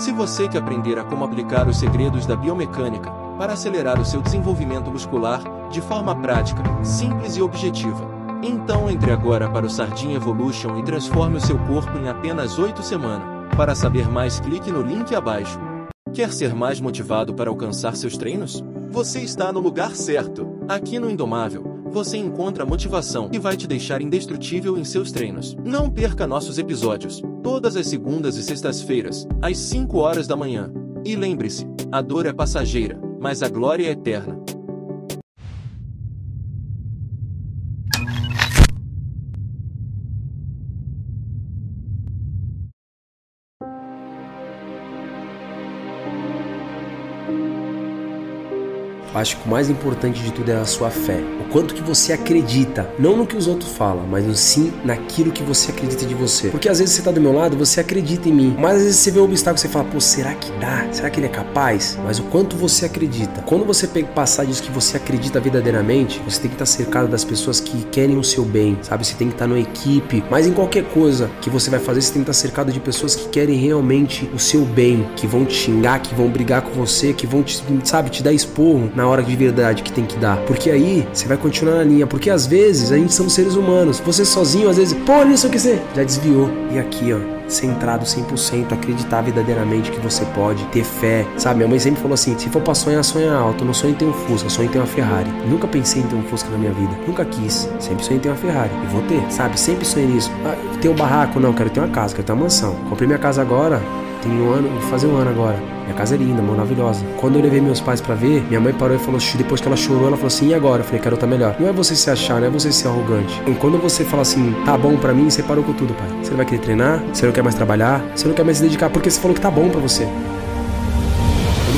Se você quer aprender a como aplicar os segredos da biomecânica para acelerar o seu desenvolvimento muscular de forma prática, simples e objetiva, então entre agora para o Sardinha Evolution e transforme o seu corpo em apenas 8 semanas. Para saber mais, clique no link abaixo. Quer ser mais motivado para alcançar seus treinos? Você está no lugar certo. Aqui no Indomável, você encontra a motivação que vai te deixar indestrutível em seus treinos. Não perca nossos episódios, todas as segundas e sextas-feiras, às 5 horas da manhã. E lembre-se, a dor é passageira, mas a glória é eterna. Acho que o mais importante de tudo é a sua fé. O quanto que você acredita, não no que os outros falam, mas sim naquilo que você acredita de você. Porque às vezes você tá do meu lado, você acredita em mim, mas às vezes você vê um obstáculo e você fala, pô, será que dá? Será que ele é capaz? Mas o quanto você acredita. Quando você passar disso que você acredita verdadeiramente, você tem que estar cercado das pessoas que querem o seu bem, sabe? Você tem que estar numa equipe, mas em qualquer coisa que você vai fazer, você tem que estar cercado de pessoas que querem realmente o seu bem, que vão te xingar, que vão brigar com você, que vão te, sabe, te dar esporro na hora de verdade que tem que dar. Porque aí você vai continuar na linha. Porque às vezes a gente somos seres humanos. Você sozinho, às vezes, pô, não sei o que já desviou. E aqui, ó, centrado 100%, acreditar verdadeiramente que você pode, ter fé. Sabe, minha mãe sempre falou assim: se for pra sonhar, sonha alto. Não sonho em ter um Fusca, sonho em ter uma Ferrari. Nunca pensei em ter um Fusca na minha vida. Nunca quis. Sempre sonhei em ter uma Ferrari. E vou ter, sabe? Sempre sonhei nisso. Ah, ter um barraco, não, quero ter uma casa, quero ter uma mansão. Comprei minha casa agora, tem um ano, vou fazer um ano agora. Minha casa é linda, maravilhosa. Quando eu levei meus pais para ver, minha mãe parou e falou: depois que ela chorou, ela falou assim: e agora? Eu falei: quero estar melhor. Não é você se achar, não é você ser arrogante. E quando você fala assim: tá bom para mim, você parou com tudo, pai. Você não vai querer treinar, você não quer mais trabalhar, você não quer mais se dedicar porque você falou que tá bom para você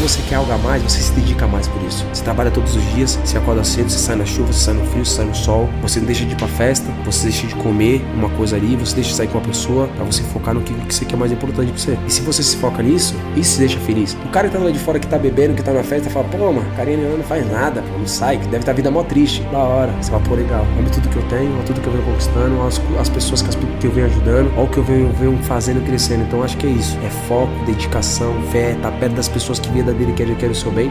você quer algo a mais, você se dedica mais por isso. Você trabalha todos os dias, você acorda cedo, você sai na chuva, você sai no frio, você sai no sol, você não deixa de ir pra festa, você deixa de comer uma coisa ali, você deixa de sair com uma pessoa para você focar no que, que você quer mais importante pra você. E se você se foca nisso, isso se deixa feliz. O cara que tá lá de fora que tá bebendo, que tá na festa, fala, pô, mano, carinha não faz nada, pô, não sai, que deve estar tá a vida mó triste. Da hora. Você fala, pô, legal. Olha tudo que eu tenho, olha tudo que eu venho conquistando, as, as pessoas que, as, que eu venho ajudando, o que eu venho, venho fazendo crescendo. Então acho que é isso. É foco, dedicação, fé, tá perto das pessoas que verdadeiramente querem, querem o seu bem?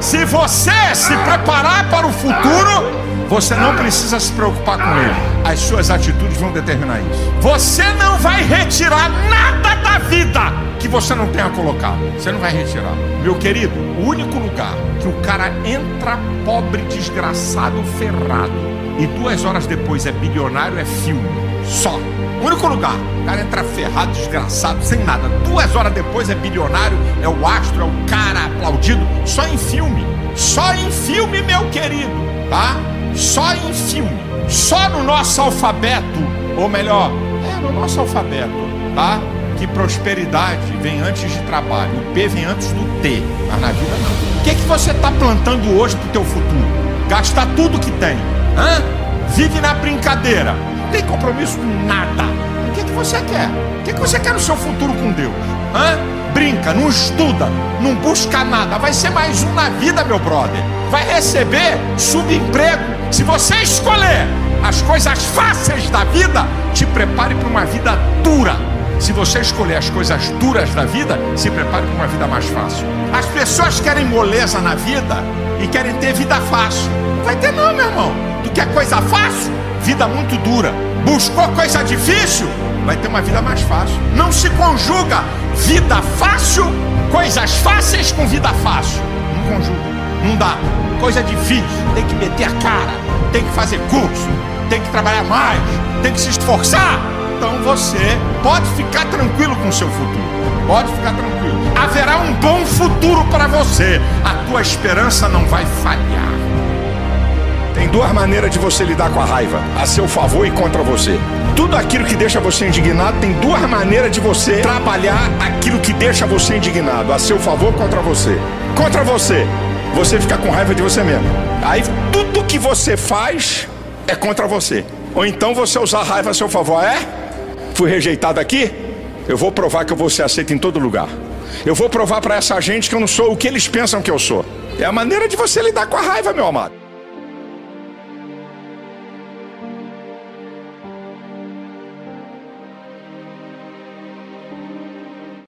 Se você se preparar para o futuro, você não precisa se preocupar com ele. As suas atitudes vão determinar isso. Você não vai retirar nada da vida que você não tenha colocado. Você não vai retirar. Meu querido, o único lugar que o cara entra pobre, desgraçado, ferrado e duas horas depois é bilionário é filme. Só. Único lugar. O cara entra ferrado, desgraçado, sem nada. Duas horas depois é bilionário, é o astro, é o cara aplaudido. Só em filme. Só em filme, meu querido. Tá? Só em filme. Só no nosso alfabeto. Ou melhor, é no nosso alfabeto. Tá? Que prosperidade vem antes de trabalho. O P vem antes do T. Mas na vida não. O que, é que você está plantando hoje pro teu futuro? Gastar tudo que tem. Hã? Vive na brincadeira tem compromisso com nada. O que, é que você quer? O que, é que você quer no seu futuro com Deus? Hã? Brinca, não estuda, não busca nada. Vai ser mais um na vida, meu brother. Vai receber subemprego. Se você escolher as coisas fáceis da vida, te prepare para uma vida dura. Se você escolher as coisas duras da vida, se prepare para uma vida mais fácil. As pessoas querem moleza na vida e querem ter vida fácil. Não vai ter não, meu irmão. Tu quer coisa fácil? Vida muito dura. Buscou coisa difícil, vai ter uma vida mais fácil. Não se conjuga vida fácil, coisas fáceis com vida fácil. Não conjuga, não dá. Coisa difícil, tem que meter a cara, tem que fazer curso, tem que trabalhar mais, tem que se esforçar. Então você pode ficar tranquilo com o seu futuro. Pode ficar tranquilo. Haverá um bom futuro para você. A tua esperança não vai falhar. Tem duas maneiras de você lidar com a raiva: a seu favor e contra você. Tudo aquilo que deixa você indignado tem duas maneiras de você trabalhar aquilo que deixa você indignado: a seu favor contra você. Contra você, você fica com raiva de você mesmo. Aí tudo que você faz é contra você. Ou então você usar a raiva a seu favor. É? Fui rejeitado aqui? Eu vou provar que eu vou ser aceito em todo lugar. Eu vou provar para essa gente que eu não sou o que eles pensam que eu sou. É a maneira de você lidar com a raiva, meu amado.